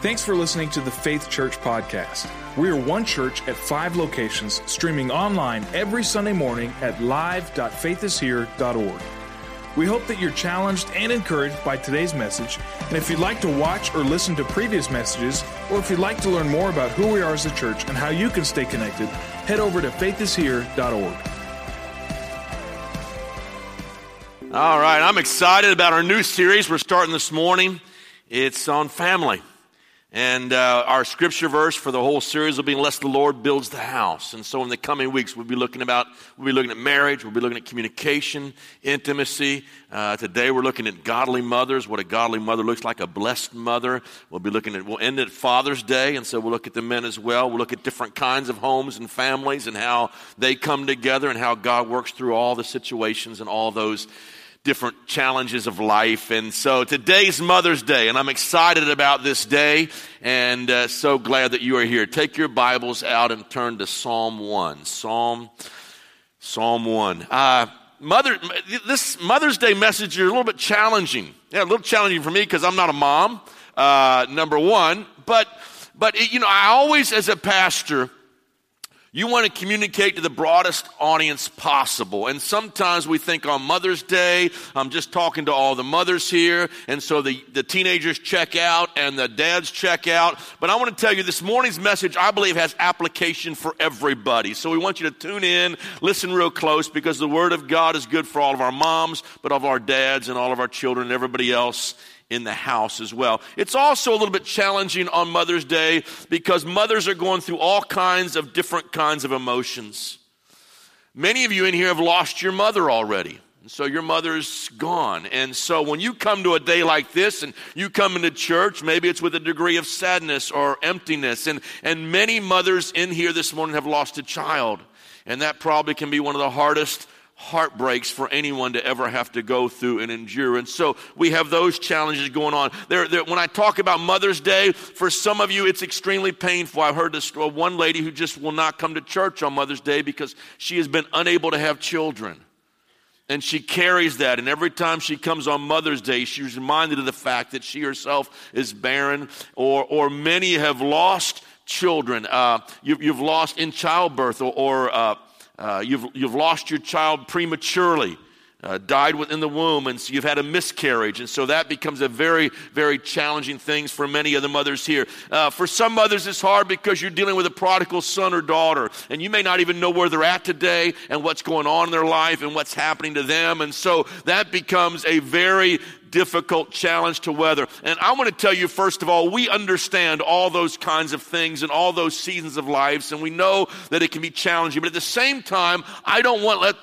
Thanks for listening to the Faith Church podcast. We are one church at five locations, streaming online every Sunday morning at live.faithishere.org. We hope that you're challenged and encouraged by today's message. And if you'd like to watch or listen to previous messages, or if you'd like to learn more about who we are as a church and how you can stay connected, head over to faithishere.org. All right, I'm excited about our new series we're starting this morning. It's on family. And uh, our scripture verse for the whole series will be "Unless the Lord builds the house." And so, in the coming weeks, we'll be looking about we'll be looking at marriage, we'll be looking at communication, intimacy. Uh, today, we're looking at godly mothers, what a godly mother looks like, a blessed mother. We'll be looking at we'll end at Father's Day, and so we'll look at the men as well. We'll look at different kinds of homes and families and how they come together and how God works through all the situations and all those different challenges of life. And so today's Mother's Day, and I'm excited about this day and uh, so glad that you are here. Take your Bibles out and turn to Psalm 1. Psalm, Psalm 1. Uh, Mother, this Mother's Day message is a little bit challenging. Yeah, a little challenging for me because I'm not a mom, uh, number one. But, but it, you know, I always, as a pastor, you want to communicate to the broadest audience possible. And sometimes we think on Mother's Day, I'm just talking to all the mothers here. And so the, the teenagers check out and the dads check out. But I want to tell you this morning's message, I believe, has application for everybody. So we want you to tune in, listen real close, because the Word of God is good for all of our moms, but of our dads and all of our children and everybody else in the house as well. It's also a little bit challenging on Mother's Day because mothers are going through all kinds of different kinds of emotions. Many of you in here have lost your mother already. And so your mother's gone. And so when you come to a day like this and you come into church, maybe it's with a degree of sadness or emptiness. And, and many mothers in here this morning have lost a child. And that probably can be one of the hardest heartbreaks for anyone to ever have to go through and endure. And so we have those challenges going on. There, there, when I talk about Mother's Day, for some of you, it's extremely painful. I've heard this one lady who just will not come to church on Mother's Day because she has been unable to have children. And she carries that. And every time she comes on Mother's Day, she's reminded of the fact that she herself is barren, or, or many have lost children. Uh, you, have lost in childbirth or, or uh, uh, you've, you've lost your child prematurely, uh, died within the womb, and so you've had a miscarriage. And so that becomes a very, very challenging thing for many of the mothers here. Uh, for some mothers, it's hard because you're dealing with a prodigal son or daughter, and you may not even know where they're at today and what's going on in their life and what's happening to them. And so that becomes a very difficult challenge to weather. And I want to tell you, first of all, we understand all those kinds of things and all those seasons of lives, and we know that it can be challenging. But at the same time, I don't want let,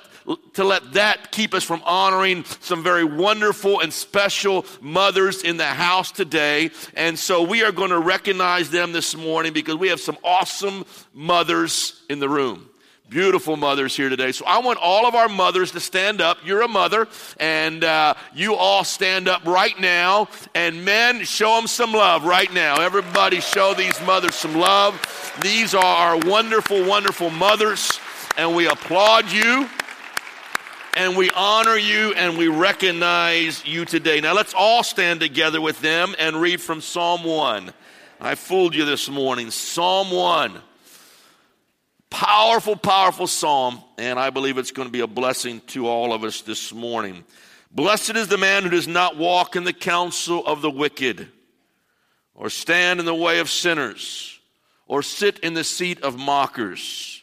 to let that keep us from honoring some very wonderful and special mothers in the house today. And so we are going to recognize them this morning because we have some awesome mothers in the room. Beautiful mothers here today. So I want all of our mothers to stand up. You're a mother, and uh, you all stand up right now. And men, show them some love right now. Everybody, show these mothers some love. These are our wonderful, wonderful mothers, and we applaud you. And we honor you and we recognize you today. Now let's all stand together with them and read from Psalm 1. I fooled you this morning. Psalm 1. Powerful, powerful psalm, and I believe it's going to be a blessing to all of us this morning. Blessed is the man who does not walk in the counsel of the wicked, or stand in the way of sinners, or sit in the seat of mockers.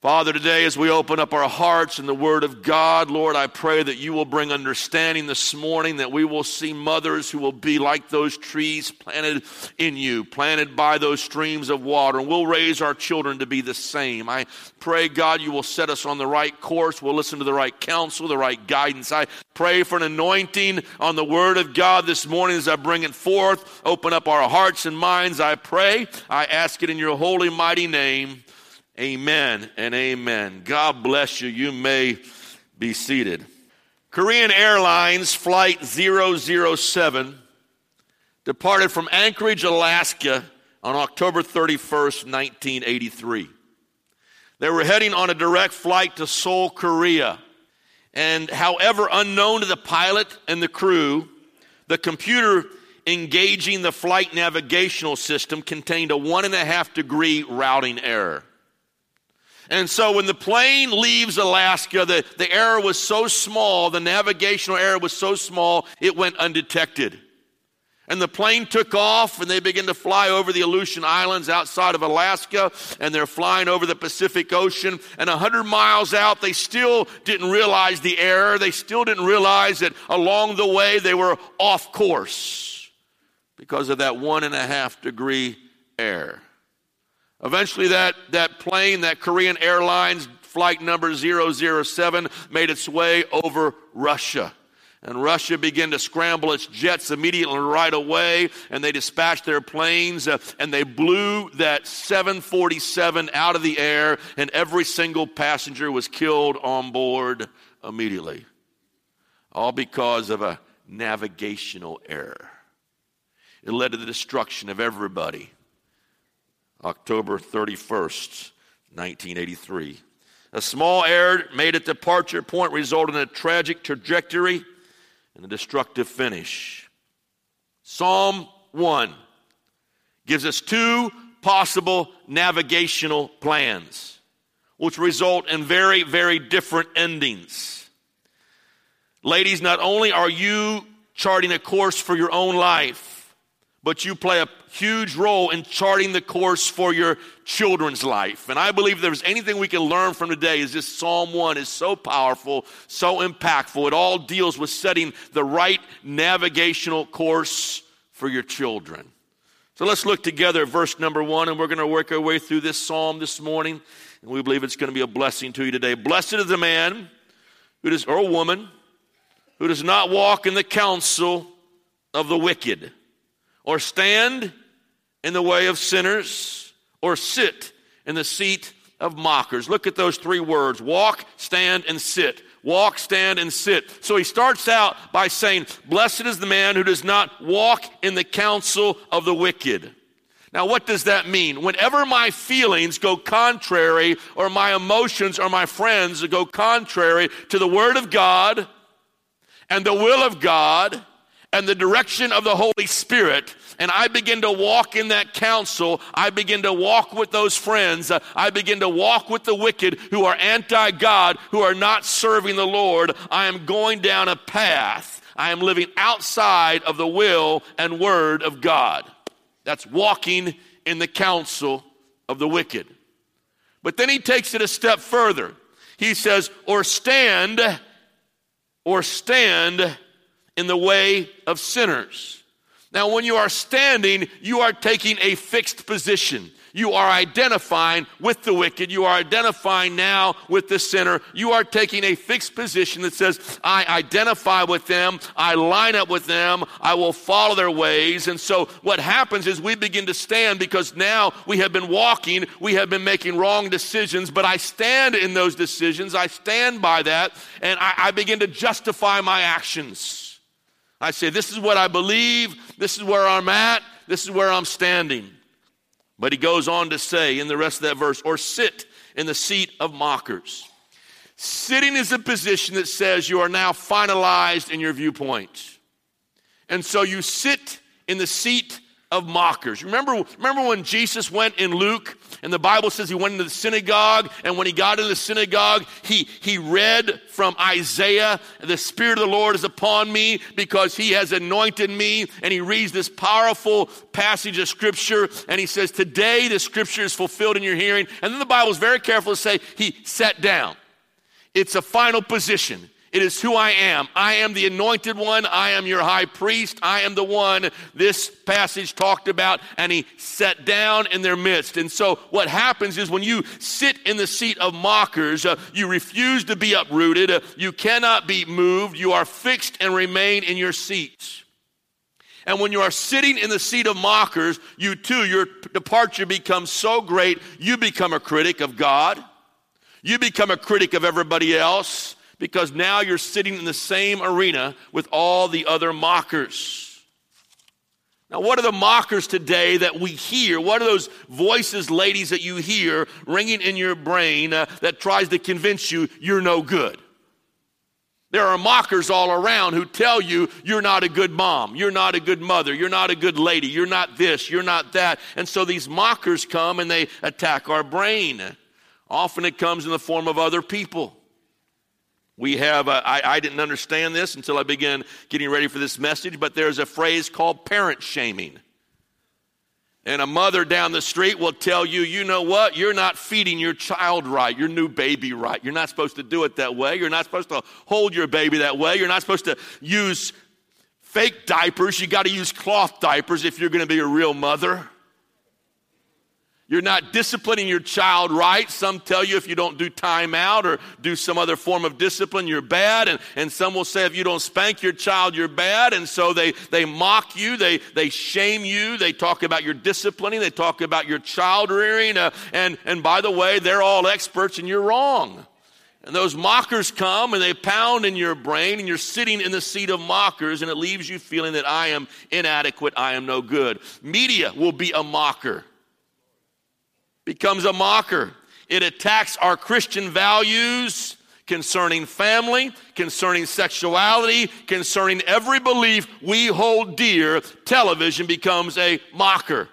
Father, today as we open up our hearts in the Word of God, Lord, I pray that you will bring understanding this morning, that we will see mothers who will be like those trees planted in you, planted by those streams of water, and we'll raise our children to be the same. I pray, God, you will set us on the right course. We'll listen to the right counsel, the right guidance. I pray for an anointing on the Word of God this morning as I bring it forth. Open up our hearts and minds, I pray. I ask it in your holy, mighty name. Amen and amen. God bless you. You may be seated. Korean Airlines Flight 007 departed from Anchorage, Alaska on October 31st, 1983. They were heading on a direct flight to Seoul, Korea. And however unknown to the pilot and the crew, the computer engaging the flight navigational system contained a one and a half degree routing error. And so when the plane leaves Alaska, the, the error was so small, the navigational error was so small, it went undetected. And the plane took off and they began to fly over the Aleutian Islands outside of Alaska and they're flying over the Pacific Ocean. And a hundred miles out, they still didn't realize the error. They still didn't realize that along the way they were off course because of that one and a half degree error. Eventually, that, that plane, that Korean Airlines flight number 007, made its way over Russia. And Russia began to scramble its jets immediately right away, and they dispatched their planes, uh, and they blew that 747 out of the air, and every single passenger was killed on board immediately. All because of a navigational error. It led to the destruction of everybody October 31st, 1983. A small error made at departure point resulted in a tragic trajectory and a destructive finish. Psalm 1 gives us two possible navigational plans, which result in very, very different endings. Ladies, not only are you charting a course for your own life, but you play a huge role in charting the course for your children's life. And I believe there's anything we can learn from today is this Psalm 1 is so powerful, so impactful. It all deals with setting the right navigational course for your children. So let's look together at verse number 1 and we're going to work our way through this psalm this morning and we believe it's going to be a blessing to you today. Blessed is the man who does or woman who does not walk in the counsel of the wicked or stand in the way of sinners, or sit in the seat of mockers. Look at those three words walk, stand, and sit. Walk, stand, and sit. So he starts out by saying, Blessed is the man who does not walk in the counsel of the wicked. Now, what does that mean? Whenever my feelings go contrary, or my emotions or my friends go contrary to the Word of God and the will of God and the direction of the Holy Spirit, and I begin to walk in that counsel, I begin to walk with those friends, uh, I begin to walk with the wicked who are anti God, who are not serving the Lord, I am going down a path. I am living outside of the will and word of God. That's walking in the counsel of the wicked. But then he takes it a step further. He says, or stand, or stand in the way of sinners. Now, when you are standing, you are taking a fixed position. You are identifying with the wicked. You are identifying now with the sinner. You are taking a fixed position that says, I identify with them. I line up with them. I will follow their ways. And so what happens is we begin to stand because now we have been walking. We have been making wrong decisions, but I stand in those decisions. I stand by that and I, I begin to justify my actions. I say, This is what I believe. This is where I'm at. This is where I'm standing. But he goes on to say in the rest of that verse, or sit in the seat of mockers. Sitting is a position that says you are now finalized in your viewpoint. And so you sit in the seat of mockers. Remember, remember when Jesus went in Luke and the Bible says he went into the synagogue and when he got into the synagogue, he, he read from Isaiah, the Spirit of the Lord is upon me because he has anointed me. And he reads this powerful passage of scripture and he says, today the scripture is fulfilled in your hearing. And then the Bible is very careful to say he sat down. It's a final position. It is who I am. I am the anointed one. I am your high priest. I am the one this passage talked about, and he sat down in their midst. And so, what happens is when you sit in the seat of mockers, uh, you refuse to be uprooted, uh, you cannot be moved, you are fixed and remain in your seats. And when you are sitting in the seat of mockers, you too, your departure becomes so great, you become a critic of God. You become a critic of everybody else because now you're sitting in the same arena with all the other mockers. Now, what are the mockers today that we hear? What are those voices, ladies, that you hear ringing in your brain uh, that tries to convince you you're no good? There are mockers all around who tell you you're not a good mom, you're not a good mother, you're not a good lady, you're not this, you're not that. And so these mockers come and they attack our brain. Often it comes in the form of other people. We have, I, I didn't understand this until I began getting ready for this message, but there's a phrase called parent shaming. And a mother down the street will tell you, you know what? You're not feeding your child right, your new baby right. You're not supposed to do it that way. You're not supposed to hold your baby that way. You're not supposed to use fake diapers. You got to use cloth diapers if you're going to be a real mother. You're not disciplining your child right. Some tell you if you don't do time out or do some other form of discipline, you're bad. And, and some will say if you don't spank your child, you're bad. And so they, they mock you, they, they shame you, they talk about your disciplining, they talk about your child rearing. Uh, and, and by the way, they're all experts and you're wrong. And those mockers come and they pound in your brain, and you're sitting in the seat of mockers, and it leaves you feeling that I am inadequate, I am no good. Media will be a mocker becomes a mocker. It attacks our Christian values concerning family, concerning sexuality, concerning every belief we hold dear. Television becomes a mocker.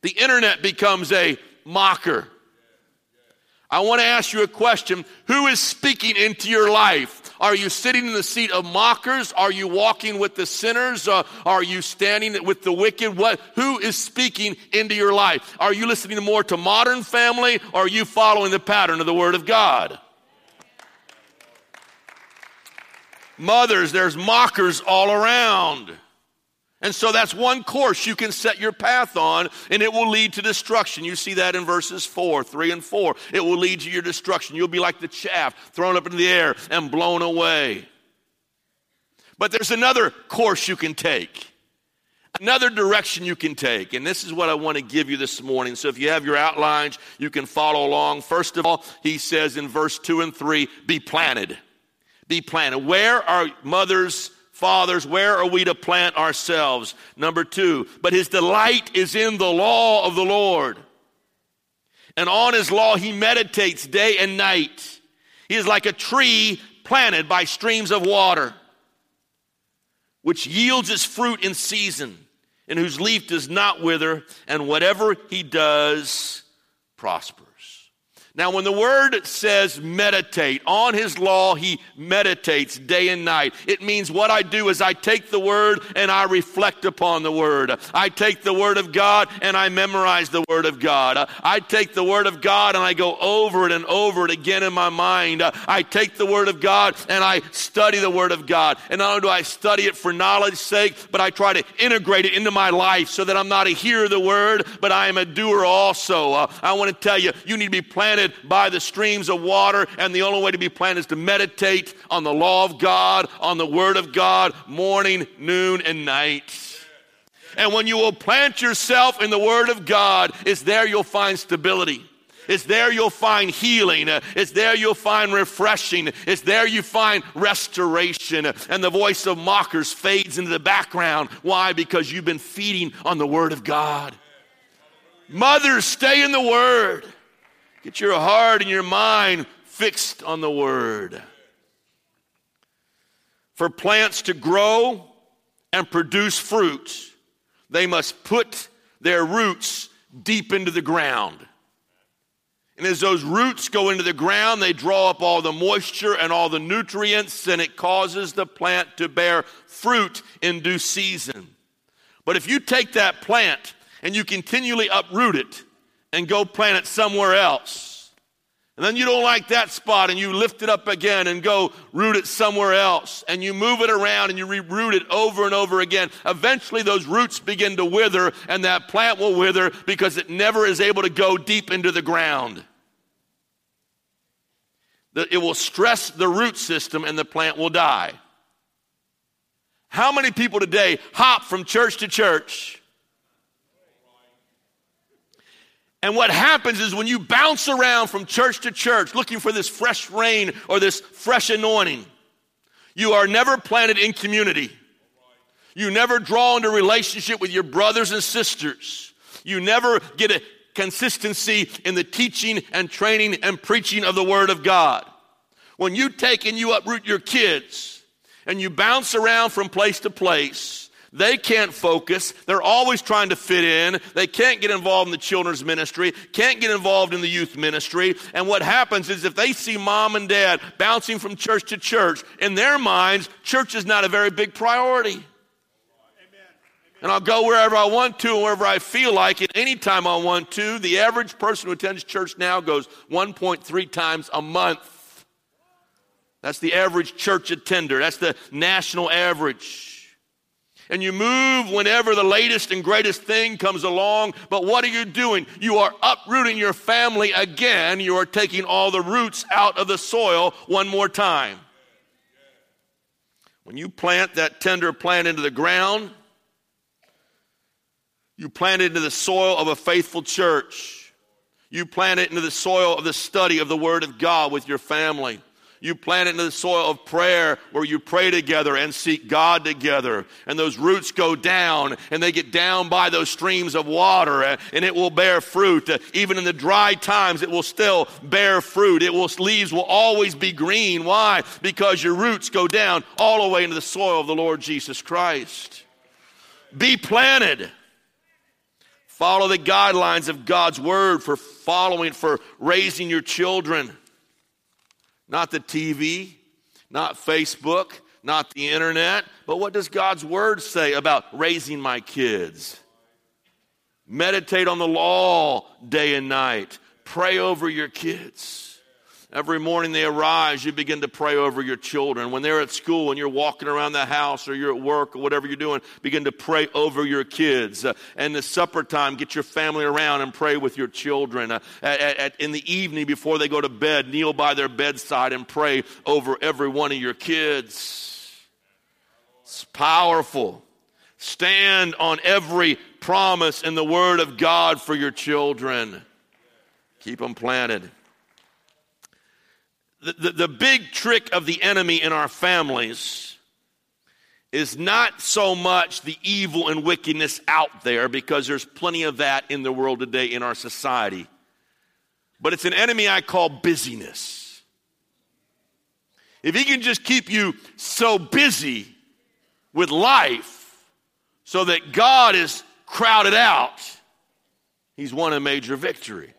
The internet becomes a mocker. I want to ask you a question. Who is speaking into your life? Are you sitting in the seat of mockers? Are you walking with the sinners? Uh, are you standing with the wicked? What, who is speaking into your life? Are you listening more to modern family or are you following the pattern of the Word of God? Mothers, there's mockers all around. And so that's one course you can set your path on, and it will lead to destruction. You see that in verses 4, 3, and 4. It will lead to your destruction. You'll be like the chaff thrown up into the air and blown away. But there's another course you can take, another direction you can take. And this is what I want to give you this morning. So if you have your outlines, you can follow along. First of all, he says in verse 2 and 3 be planted. Be planted. Where are mothers? Fathers, where are we to plant ourselves? Number two, but his delight is in the law of the Lord. And on his law he meditates day and night. He is like a tree planted by streams of water, which yields its fruit in season, and whose leaf does not wither, and whatever he does prospers. Now, when the word says meditate, on his law he meditates day and night. It means what I do is I take the word and I reflect upon the word. I take the word of God and I memorize the word of God. I take the word of God and I go over it and over it again in my mind. I take the word of God and I study the word of God. And not only do I study it for knowledge's sake, but I try to integrate it into my life so that I'm not a hearer of the word, but I am a doer also. Uh, I want to tell you, you need to be planted planted by the streams of water, and the only way to be planted is to meditate on the law of God, on the word of God, morning, noon, and night. And when you will plant yourself in the word of God, it's there you'll find stability. It's there you'll find healing. It's there you'll find refreshing. It's there you find restoration. And the voice of mockers fades into the background. Why? Because you've been feeding on the Word of God. Mothers, stay in the Word. Get your heart and your mind fixed on the Word. For plants to grow and produce fruit, they must put their roots deep into the ground. And as those roots go into the ground, they draw up all the moisture and all the nutrients, and it causes the plant to bear fruit in due season. But if you take that plant and you continually uproot it and go plant it somewhere else, and then you don't like that spot and you lift it up again and go root it somewhere else. And you move it around and you reroot it over and over again. Eventually, those roots begin to wither and that plant will wither because it never is able to go deep into the ground. It will stress the root system and the plant will die. How many people today hop from church to church? And what happens is when you bounce around from church to church looking for this fresh rain or this fresh anointing, you are never planted in community. You never draw into relationship with your brothers and sisters. You never get a consistency in the teaching and training and preaching of the Word of God. When you take and you uproot your kids and you bounce around from place to place, they can't focus. They're always trying to fit in. They can't get involved in the children's ministry, can't get involved in the youth ministry. And what happens is if they see mom and dad bouncing from church to church, in their minds, church is not a very big priority. And I'll go wherever I want to wherever I feel like it, anytime I want to. The average person who attends church now goes 1.3 times a month. That's the average church attender. That's the national average and you move whenever the latest and greatest thing comes along. But what are you doing? You are uprooting your family again. You are taking all the roots out of the soil one more time. When you plant that tender plant into the ground, you plant it into the soil of a faithful church. You plant it into the soil of the study of the Word of God with your family. You plant it into the soil of prayer where you pray together and seek God together. And those roots go down and they get down by those streams of water and it will bear fruit. Even in the dry times, it will still bear fruit. It will, leaves will always be green. Why? Because your roots go down all the way into the soil of the Lord Jesus Christ. Be planted. Follow the guidelines of God's word for following, for raising your children not the TV, not Facebook, not the internet, but what does God's word say about raising my kids? Meditate on the law day and night. Pray over your kids. Every morning they arise, you begin to pray over your children. When they're at school and you're walking around the house or you're at work or whatever you're doing, begin to pray over your kids. Uh, and the supper time, get your family around and pray with your children. Uh, at, at, in the evening before they go to bed, kneel by their bedside and pray over every one of your kids. It's powerful. Stand on every promise in the Word of God for your children. Keep them planted the, the, the big trick of the enemy in our families is not so much the evil and wickedness out there, because there's plenty of that in the world today in our society. But it's an enemy I call busyness. If he can just keep you so busy with life so that God is crowded out, he's won a major victory.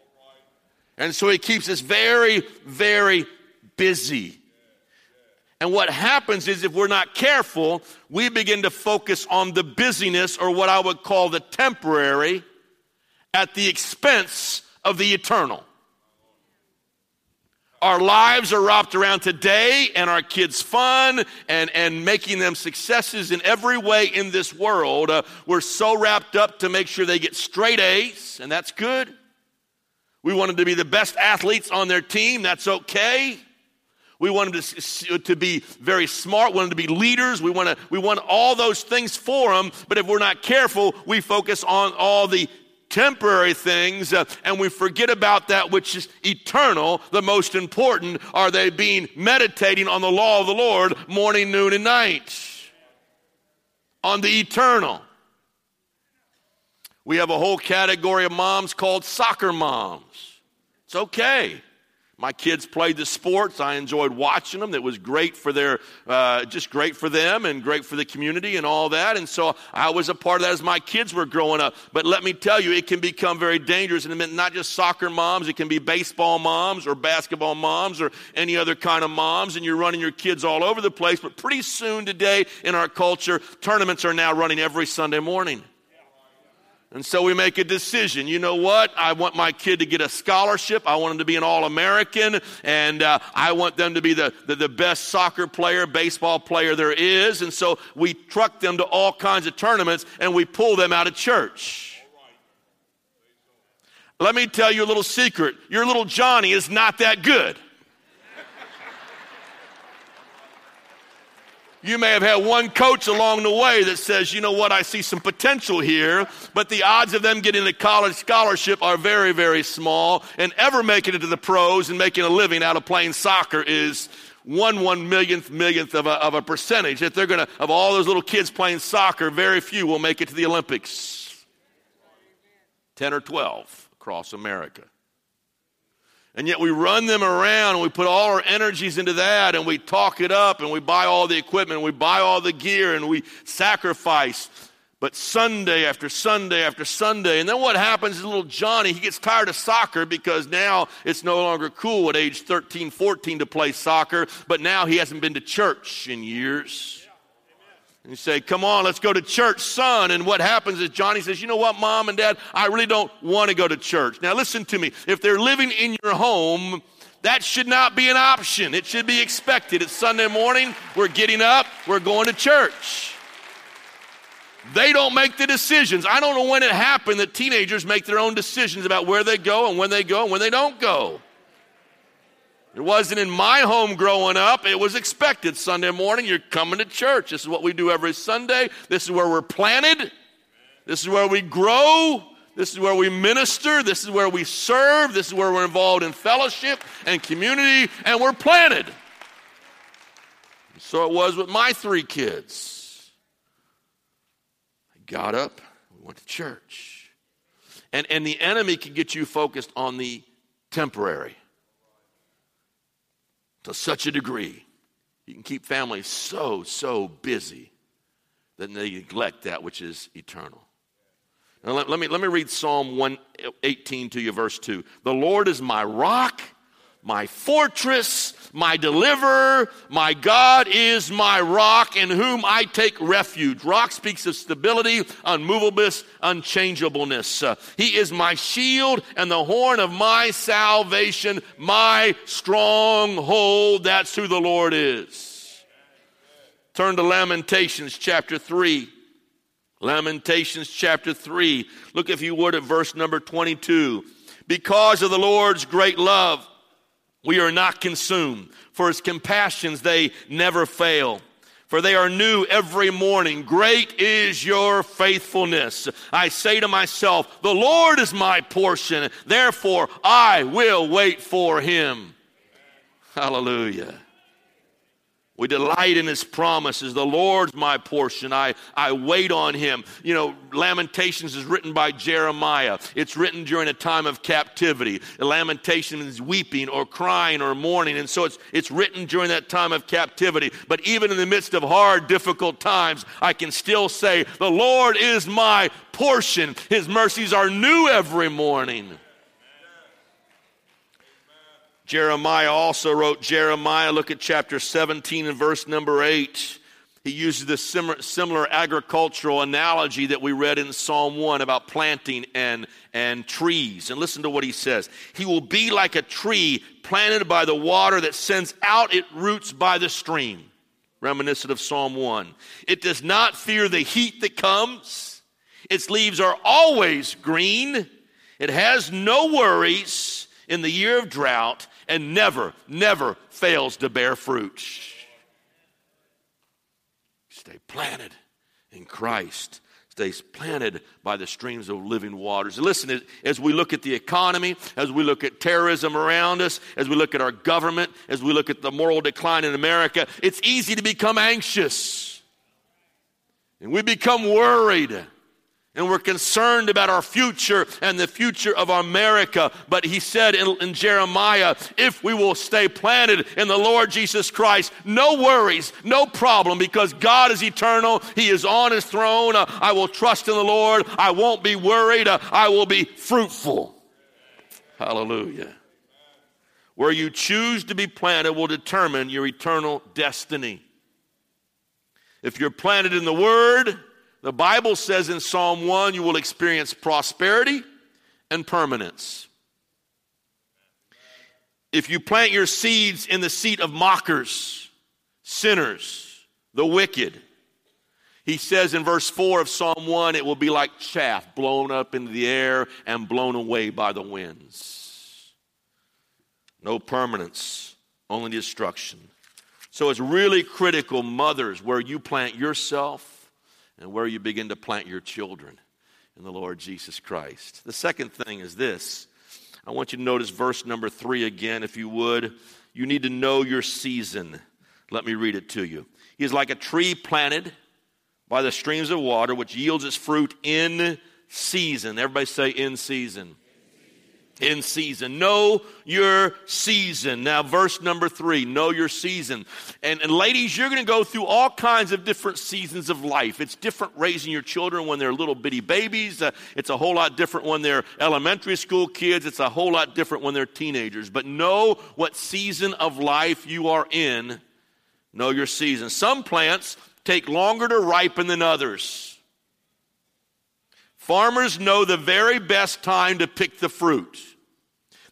And so he keeps us very, very busy. And what happens is, if we're not careful, we begin to focus on the busyness or what I would call the temporary at the expense of the eternal. Our lives are wrapped around today and our kids' fun and, and making them successes in every way in this world. Uh, we're so wrapped up to make sure they get straight A's, and that's good. We want them to be the best athletes on their team, that's okay. We want them to, to be very smart. We want them to be leaders. We want, to, we want all those things for them. But if we're not careful, we focus on all the temporary things uh, and we forget about that which is eternal. The most important are they being meditating on the law of the Lord morning, noon, and night. On the eternal. We have a whole category of moms called soccer moms. It's okay. My kids played the sports. I enjoyed watching them. That was great for their, uh, just great for them and great for the community and all that. And so I was a part of that as my kids were growing up. But let me tell you, it can become very dangerous. And it meant not just soccer moms, it can be baseball moms or basketball moms or any other kind of moms. And you're running your kids all over the place. But pretty soon today in our culture, tournaments are now running every Sunday morning. And so we make a decision. You know what? I want my kid to get a scholarship. I want him to be an All American. And uh, I want them to be the, the, the, best soccer player, baseball player there is. And so we truck them to all kinds of tournaments and we pull them out of church. Let me tell you a little secret. Your little Johnny is not that good. You may have had one coach along the way that says, you know what, I see some potential here, but the odds of them getting a college scholarship are very, very small, and ever making it to the pros and making a living out of playing soccer is one one millionth millionth of a, of a percentage. If they're going to, of all those little kids playing soccer, very few will make it to the Olympics. 10 or 12 across America. And yet we run them around and we put all our energies into that and we talk it up and we buy all the equipment and we buy all the gear and we sacrifice. But Sunday after Sunday after Sunday, and then what happens is little Johnny, he gets tired of soccer because now it's no longer cool at age 13, 14 to play soccer, but now he hasn't been to church in years. And you say, Come on, let's go to church, son. And what happens is Johnny says, You know what, mom and dad, I really don't want to go to church. Now, listen to me. If they're living in your home, that should not be an option. It should be expected. It's Sunday morning. We're getting up. We're going to church. They don't make the decisions. I don't know when it happened that teenagers make their own decisions about where they go and when they go and when they don't go. It wasn't in my home growing up. It was expected. Sunday morning, you're coming to church. This is what we do every Sunday. This is where we're planted. This is where we grow. This is where we minister. This is where we serve. This is where we're involved in fellowship and community, and we're planted. So it was with my three kids. I got up, we went to church. And, and the enemy can get you focused on the temporary to such a degree. You can keep families so, so busy that they neglect that which is eternal. Now, let, let, me, let me read Psalm 118 to you, verse 2. The Lord is my rock my fortress, my deliverer, my God is my rock in whom I take refuge. Rock speaks of stability, unmovableness, unchangeableness. Uh, he is my shield and the horn of my salvation, my stronghold. That's who the Lord is. Turn to Lamentations chapter 3. Lamentations chapter 3. Look, if you would, at verse number 22. Because of the Lord's great love, we are not consumed, for his compassions they never fail. For they are new every morning. Great is your faithfulness. I say to myself, The Lord is my portion, therefore I will wait for him. Hallelujah. We delight in his promises. The Lord's my portion. I, I wait on him. You know, Lamentations is written by Jeremiah. It's written during a time of captivity. Lamentation is weeping or crying or mourning. And so it's, it's written during that time of captivity. But even in the midst of hard, difficult times, I can still say, The Lord is my portion. His mercies are new every morning. Jeremiah also wrote Jeremiah. Look at chapter 17 and verse number 8. He uses this similar agricultural analogy that we read in Psalm 1 about planting and, and trees. And listen to what he says. He will be like a tree planted by the water that sends out its roots by the stream. Reminiscent of Psalm 1. It does not fear the heat that comes. Its leaves are always green. It has no worries in the year of drought and never, never fails to bear fruit. Stay planted in Christ. Stays planted by the streams of living waters. Listen, as we look at the economy, as we look at terrorism around us, as we look at our government, as we look at the moral decline in America, it's easy to become anxious. And we become worried. And we're concerned about our future and the future of America. But he said in, in, Jeremiah, if we will stay planted in the Lord Jesus Christ, no worries, no problem, because God is eternal. He is on his throne. Uh, I will trust in the Lord. I won't be worried. Uh, I will be fruitful. Hallelujah. Where you choose to be planted will determine your eternal destiny. If you're planted in the Word, the Bible says in Psalm 1 you will experience prosperity and permanence. If you plant your seeds in the seat of mockers, sinners, the wicked, he says in verse 4 of Psalm 1 it will be like chaff blown up into the air and blown away by the winds. No permanence, only destruction. So it's really critical, mothers, where you plant yourself and where you begin to plant your children in the Lord Jesus Christ. The second thing is this I want you to notice verse number three again, if you would. You need to know your season. Let me read it to you. He is like a tree planted by the streams of water, which yields its fruit in season. Everybody say, in season in season. Know your season. Now, verse number three, know your season. And, and ladies, you're going to go through all kinds of different seasons of life. It's different raising your children when they're little bitty babies. Uh, it's a whole lot different when they're elementary school kids. It's a whole lot different when they're teenagers. But know what season of life you are in. Know your season. Some plants take longer to ripen than others. Farmers know the very best time to pick the fruit.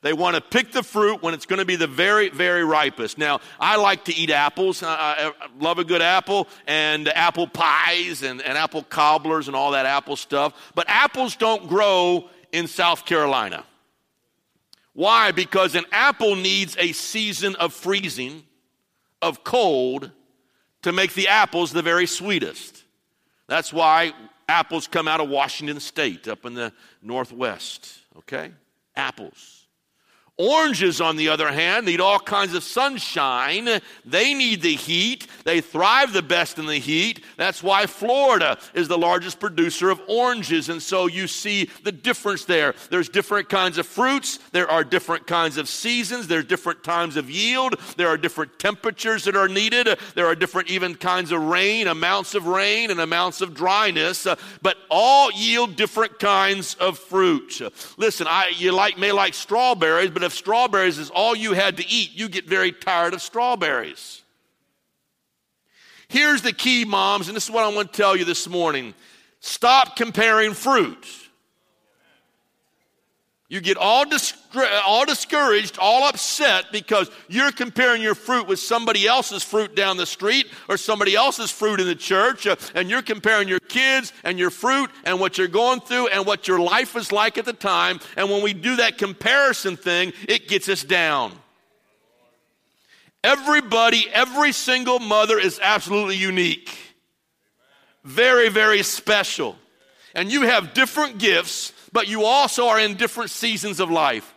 They want to pick the fruit when it's going to be the very, very ripest. Now, I like to eat apples. I, love a good apple and apple pies and, and apple cobblers and all that apple stuff. But apples don't grow in South Carolina. Why? Because an apple needs a season of freezing, of cold, to make the apples the very sweetest. That's why apples come out of Washington State up in the Northwest. Okay? Apples. Oranges, on the other hand, need all kinds of sunshine. They need the heat. They thrive the best in the heat. That's why Florida is the largest producer of oranges. And so you see the difference there. There's different kinds of fruits. There are different kinds of seasons. There's different times of yield. There are different temperatures that are needed. There are different even kinds of rain, amounts of rain and amounts of dryness. Uh, but all yield different kinds of fruit. Listen, I, you like, may like strawberries, but if strawberries is all you had to eat, you get very tired of strawberries. Here's the key, moms, and this is what I want to tell you this morning stop comparing fruit. You get all, all discouraged, all upset because you're comparing your fruit with somebody else's fruit down the street or somebody else's fruit in the church, uh, and you're comparing your kids and your fruit and what you're going through and what your life is like at the time. And when we do that comparison thing, it gets us down. Everybody, every single mother is absolutely unique, very, very special. And you have different gifts but you also are in different seasons of life.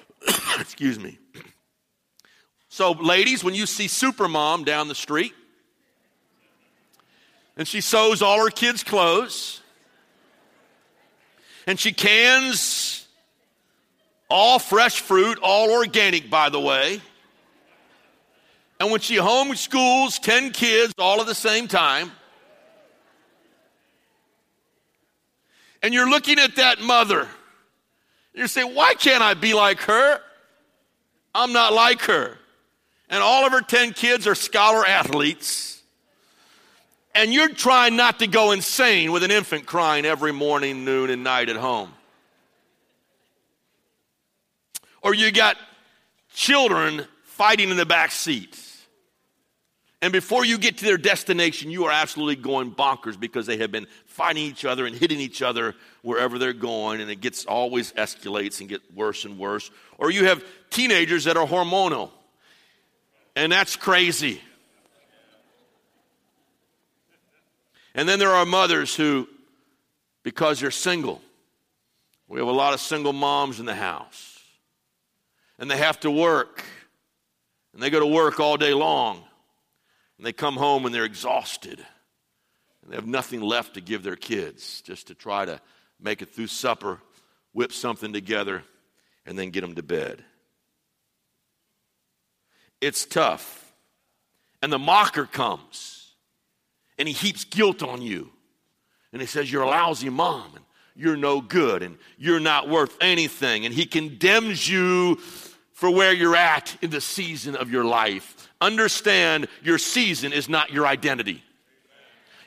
Excuse me. So, ladies, when you see Supermom down the street and she sews all her kids' clothes and she cans all fresh fruit, all organic, by the way. And when she homeschools 10 kids all at the same time, and you're looking at that mother. You're saying, why can't I be like her? I'm not like her. And all of her 10 kids are scholar athletes. And you're trying not to go insane with an infant crying every morning, noon, and night at home. Or you got children fighting in the back seat. And before you get to their destination, you are absolutely going bonkers because they have been fighting each other and hitting each other wherever they're going, and it gets always escalates and get worse and worse. Or you have teenagers that are hormonal, and that's crazy. And then there are mothers who, because they're single, we have a lot of single moms in the house, and they have to work, and they go to work all day long. And they come home and they're exhausted. They have nothing left to give their kids, just to try to make it through supper, whip something together, and then get them to bed. It's tough. And the mocker comes and he heaps guilt on you. And he says, You're a lousy mom and you're no good and you're not worth anything. And he condemns you for where you're at in the season of your life. Understand your season is not your identity.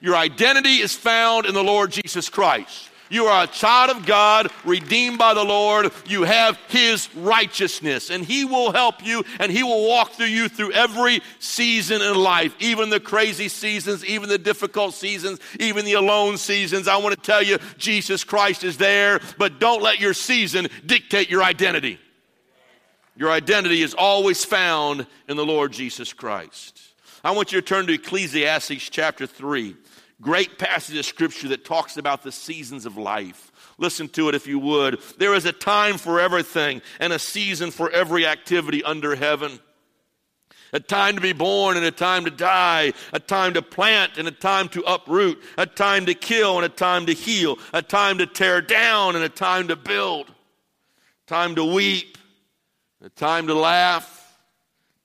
Your identity is found in the Lord Jesus Christ. You are a child of God, redeemed by the Lord. You have His righteousness, and He will help you and He will walk through you through every season in life, even the crazy seasons, even the difficult seasons, even the alone seasons. I want to tell you, Jesus Christ is there, but don't let your season dictate your identity. Your identity is always found in the Lord Jesus Christ. I want you to turn to Ecclesiastes chapter 3. Great passage of scripture that talks about the seasons of life. Listen to it if you would. There is a time for everything and a season for every activity under heaven. A time to be born and a time to die, a time to plant and a time to uproot, a time to kill and a time to heal, a time to tear down and a time to build, time to weep, a time to laugh,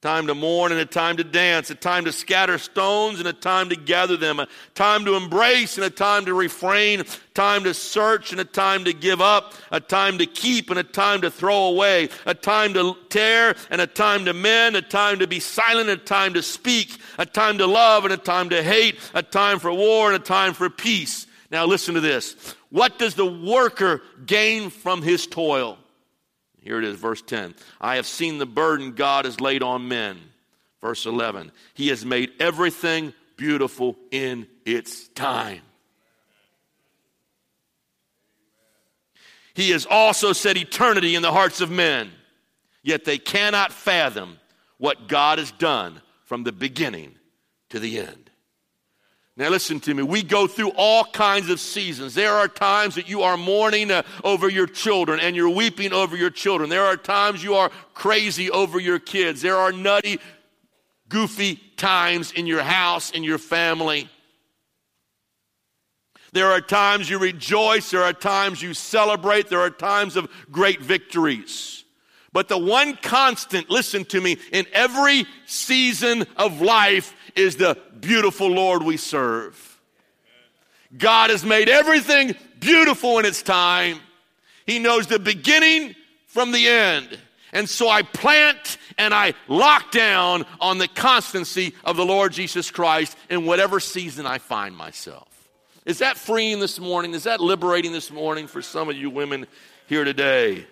time to mourn and a time to dance, a time to scatter stones and a time to gather them, a time to embrace and a time to refrain, time to search and a time to give up, a time to keep and a time to throw away, a time to tear and a time to mend, a time to be silent a time to speak, a time to love and a time to hate, a time for war and a time for peace. Now listen to this. What does the worker gain from his toil? Here it is, verse 10. I have seen the burden God has laid on men. Verse 11. He has made everything beautiful in its time. He has also set eternity in the hearts of men, yet they cannot fathom what God has done from the beginning to the end. Now, listen to me. We go through all kinds of seasons. There are times that you are mourning uh, over your children and you're weeping over your children. There are times you are crazy over your kids. There are nutty, goofy times in your house, in your family. There are times you rejoice. There are times you celebrate. There are times of great victories. But the one constant, listen to me, in every season of life is the beautiful Lord we serve. God has made everything beautiful in its time. He knows the beginning from the end. And so I plant and I lock down on the constancy of the Lord Jesus Christ in whatever season I find myself. Is that freeing this morning? Is that liberating this morning for some of you women here today?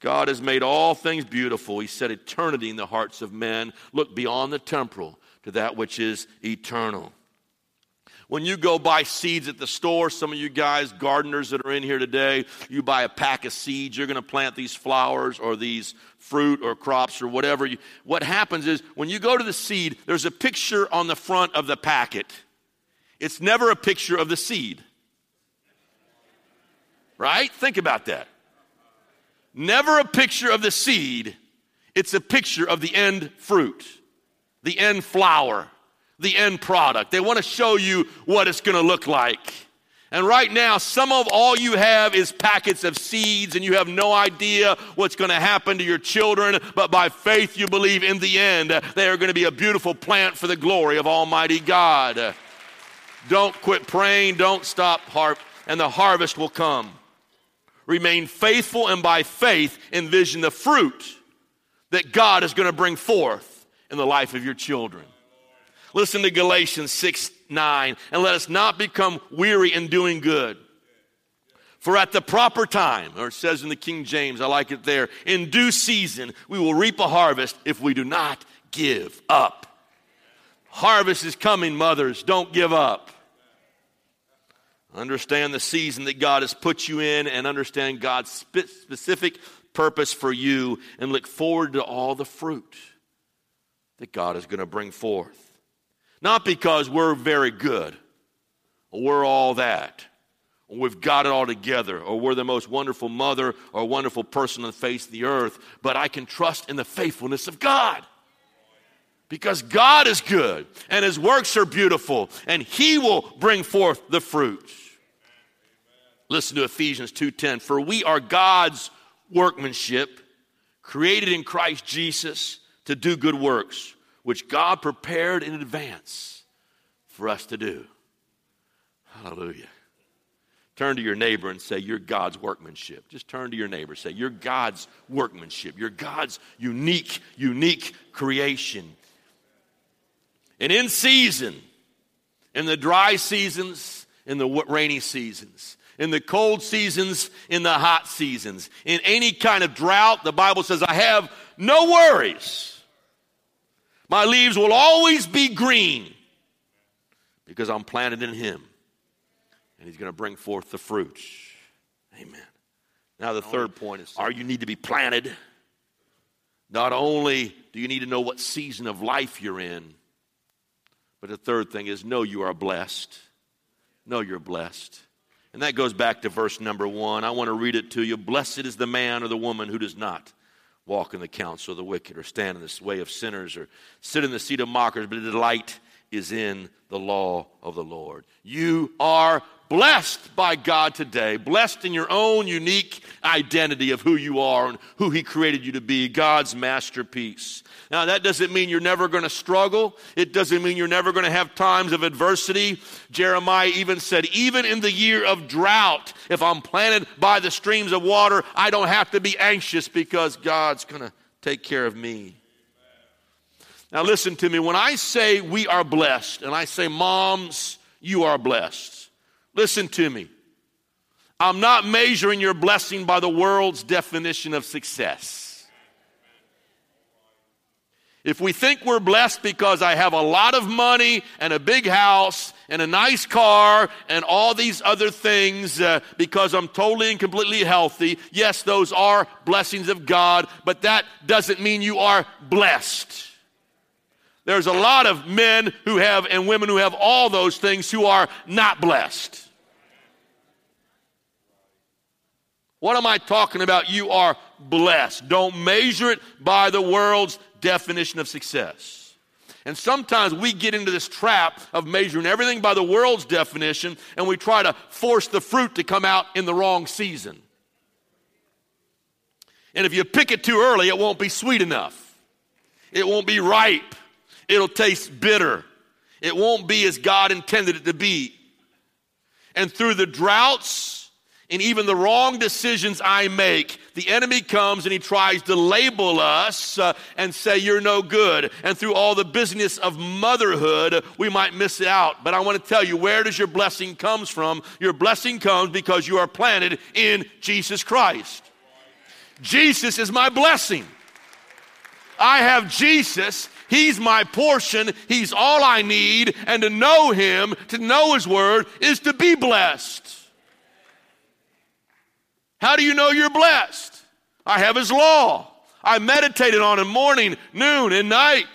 God has made all things beautiful. He set eternity in the hearts of men. Look beyond the temporal to that which is eternal. When you go buy seeds at the store, some of you guys, gardeners that are in here today, you buy a pack of seeds, you're going to plant these flowers or these fruit or crops or whatever. You, what happens is when you go to the seed, there's a picture on the front of the packet. It's never a picture of the seed. Right? Think about that. Never a picture of the seed, it's a picture of the end fruit the end flower, the end product. They want to show you what it's going to look like. And right now, some of all you have is packets of seeds, and you have no idea what's going to happen to your children. But by faith, you believe in the end they are going to be a beautiful plant for the glory of Almighty God. Don't quit praying, don't stop, harp, and the harvest will come. Remain faithful, and by faith, envision the fruit that God is going to bring forth in the life of your children. Listen to Galatians 6 9, and let us not become weary in doing good. For at the proper time, or it says in the King James, I like it there, in due season, we will reap a harvest if we do not give up. Harvest is coming, mothers. Don't give up. Understand the season that God has put you in and understand God's specific purpose for you and look forward to all the fruit that God is going to bring forth. Not because we're very good, or we're all that, or we've got it all together, or we're the most wonderful mother or wonderful person on the face of the earth, but I can trust in the faithfulness of God. Because God is good and his works are beautiful and he will bring forth the fruits. Listen to Ephesians 2:10 for we are God's workmanship created in Christ Jesus to do good works which God prepared in advance for us to do. Hallelujah. Turn to your neighbor and say, You're God's workmanship. Just turn to your neighbor. Say, You're God's workmanship. You're God's unique, unique creation. And in season, in the dry seasons, in the rainy seasons, in the cold seasons, in the hot seasons, in any kind of drought, the Bible says, I have no worries. My leaves will always be green because I'm planted in Him and He's going to bring forth the fruit. Amen. Now, the third point is are you need to be planted? Not only do you need to know what season of life you're in, but the third thing is know you are blessed. Know you're blessed. And that goes back to verse number one. I want to read it to you. Blessed is the man or the woman who does not walk in the counsel of the wicked, or stand in the way of sinners, or sit in the seat of mockers, but the delight is in the law of the Lord. You are blessed by God today, blessed in your own unique identity of who you are and who He created you to be, God's masterpiece. Now, that doesn't mean you're never going to struggle. It doesn't mean you're never going to have times of adversity. Jeremiah even said, even in the year of drought, if I'm planted by the streams of water, I don't have to be anxious because God's going to take care of me. Now, listen to me. When I say we are blessed, and I say, moms, you are blessed, Listen to me. I'm not measuring your blessing by the world's definition of success. If we think we're blessed because I have a lot of money and a big house and a nice car and all these other things uh, because I'm totally and completely healthy, yes, those are blessings of God, but that doesn't mean you are blessed. There's a lot of men who have and women who have all those things who are not blessed. What am I talking about? You are blessed. Don't measure it by the world's definition of success. And sometimes we get into this trap of measuring everything by the world's definition and we try to force the fruit to come out in the wrong season. And if you pick it too early, it won't be sweet enough. It won't be ripe. It'll taste bitter. It won't be as God intended it to be. And through the droughts, and even the wrong decisions I make, the enemy comes and he tries to label us uh, and say, You're no good. And through all the business of motherhood, we might miss it out. But I want to tell you, where does your blessing comes from? Your blessing comes because you are planted in Jesus Christ. Jesus is my blessing. I have Jesus. He's my portion. He's all I need. And to know Him, to know His Word, is to be blessed. How do you know you're blessed? I have His law. I meditated on it morning, noon, and night.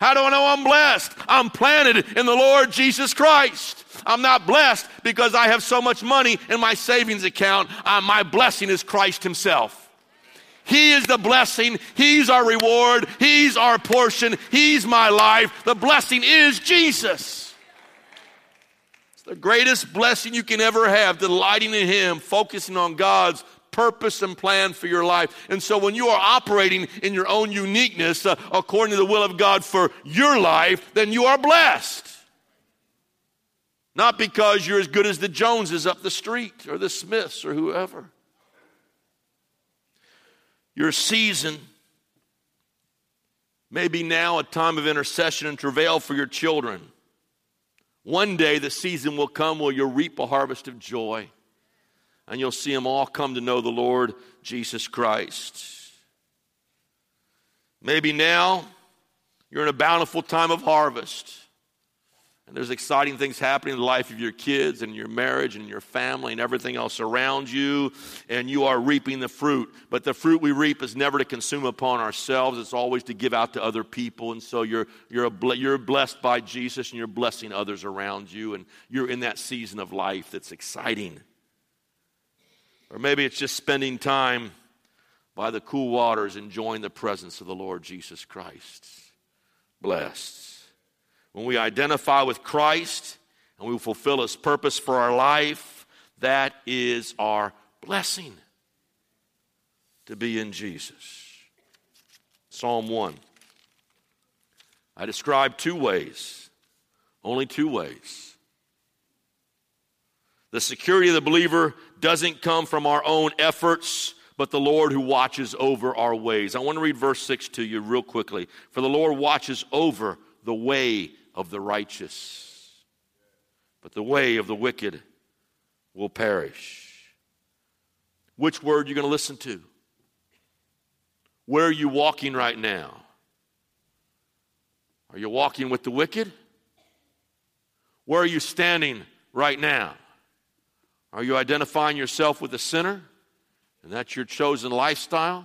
How do I know I'm blessed? I'm planted in the Lord Jesus Christ. I'm not blessed because I have so much money in my savings account. Uh, my blessing is Christ Himself. He is the blessing. He's our reward. He's our portion. He's my life. The blessing is Jesus the greatest blessing you can ever have, delighting in Him, focusing on God's purpose and plan for your life. And so when you are operating in your own uniqueness uh, according to the will of God for your life, then you are blessed. Not because you're as good as the Joneses up the street or the Smiths or whoever. Your season may be now a time of intercession and travail for your children. One day the season will come where you'll reap a harvest of joy and you'll see them all come to know the Lord Jesus Christ. Maybe now you're in a bountiful time of harvest. And there's exciting things happening in the life of your kids and your marriage and your family and everything else around you, and you are reaping the fruit. But the fruit we reap is never to consume upon ourselves, it's always to give out to other people. And so you're, you're, a, you're blessed by Jesus and you're blessing others around you, and you're in that season of life that's exciting. Or maybe it's just spending time by the cool waters enjoying the presence of the Lord Jesus Christ. blessed. When we identify with Christ and we fulfill His purpose for our life, that is our blessing to be in Jesus. Psalm 1. I describe two ways, only two ways. The security of the believer doesn't come from our own efforts, but the Lord who watches over our ways. I want to read verse 6 to you real quickly. For the Lord watches over the way of the righteous, but the way of the wicked will perish. Which word are you going to listen to? Where are you walking right now? Are you walking with the wicked? Where are you standing right now? Are you identifying yourself with the sinner? And that's your chosen lifestyle?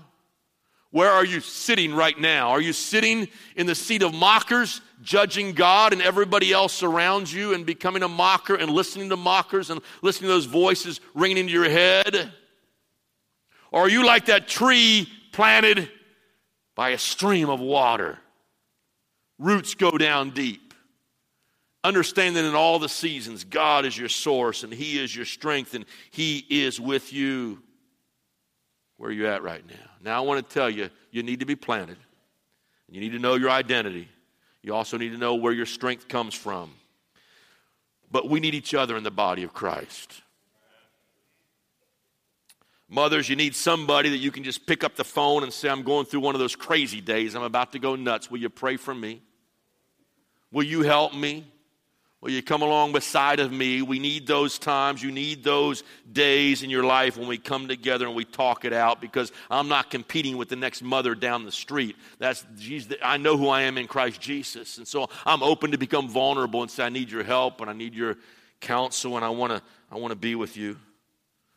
Where are you sitting right now? Are you sitting in the seat of mockers, judging God and everybody else around you, and becoming a mocker and listening to mockers and listening to those voices ringing into your head? Or are you like that tree planted by a stream of water? Roots go down deep. Understand that in all the seasons, God is your source and He is your strength and He is with you. Where are you at right now? Now, I want to tell you, you need to be planted. You need to know your identity. You also need to know where your strength comes from. But we need each other in the body of Christ. Mothers, you need somebody that you can just pick up the phone and say, I'm going through one of those crazy days. I'm about to go nuts. Will you pray for me? Will you help me? Will you come along beside of me? We need those times. You need those days in your life when we come together and we talk it out because I'm not competing with the next mother down the street. That's. I know who I am in Christ Jesus. And so I'm open to become vulnerable and say, I need your help and I need your counsel and I want to I want to be with you.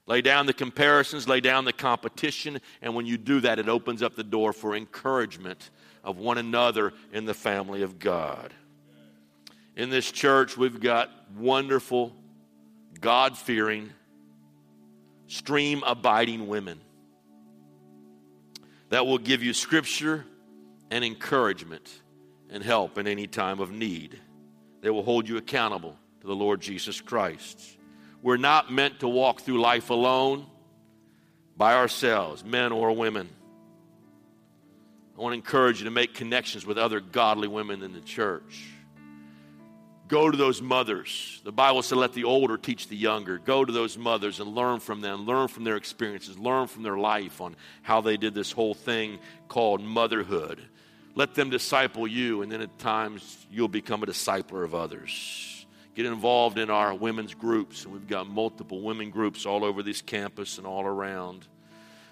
Lay down the comparisons, lay down the competition, and when you do that, it opens up the door for encouragement of one another in the family of God. In this church, we've got wonderful, God fearing, stream abiding women that will give you scripture and encouragement and help in any time of need. They will hold you accountable to the Lord Jesus Christ. We're not meant to walk through life alone by ourselves, men or women. I want to encourage you to make connections with other godly women in the church. Go to those mothers. The Bible said, let the older teach the younger. Go to those mothers and learn from them, learn from their experiences, learn from their life on how they did this whole thing called motherhood. Let them disciple you, and then at times you'll become a discipler of others. Get involved in our women's groups, and we've got multiple women groups all over this campus and all around.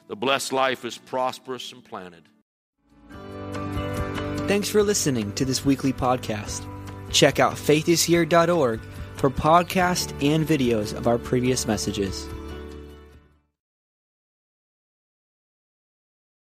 The blessed life is prosperous and planted. Thanks for listening to this weekly podcast. Check out faithishere.org for podcasts and videos of our previous messages.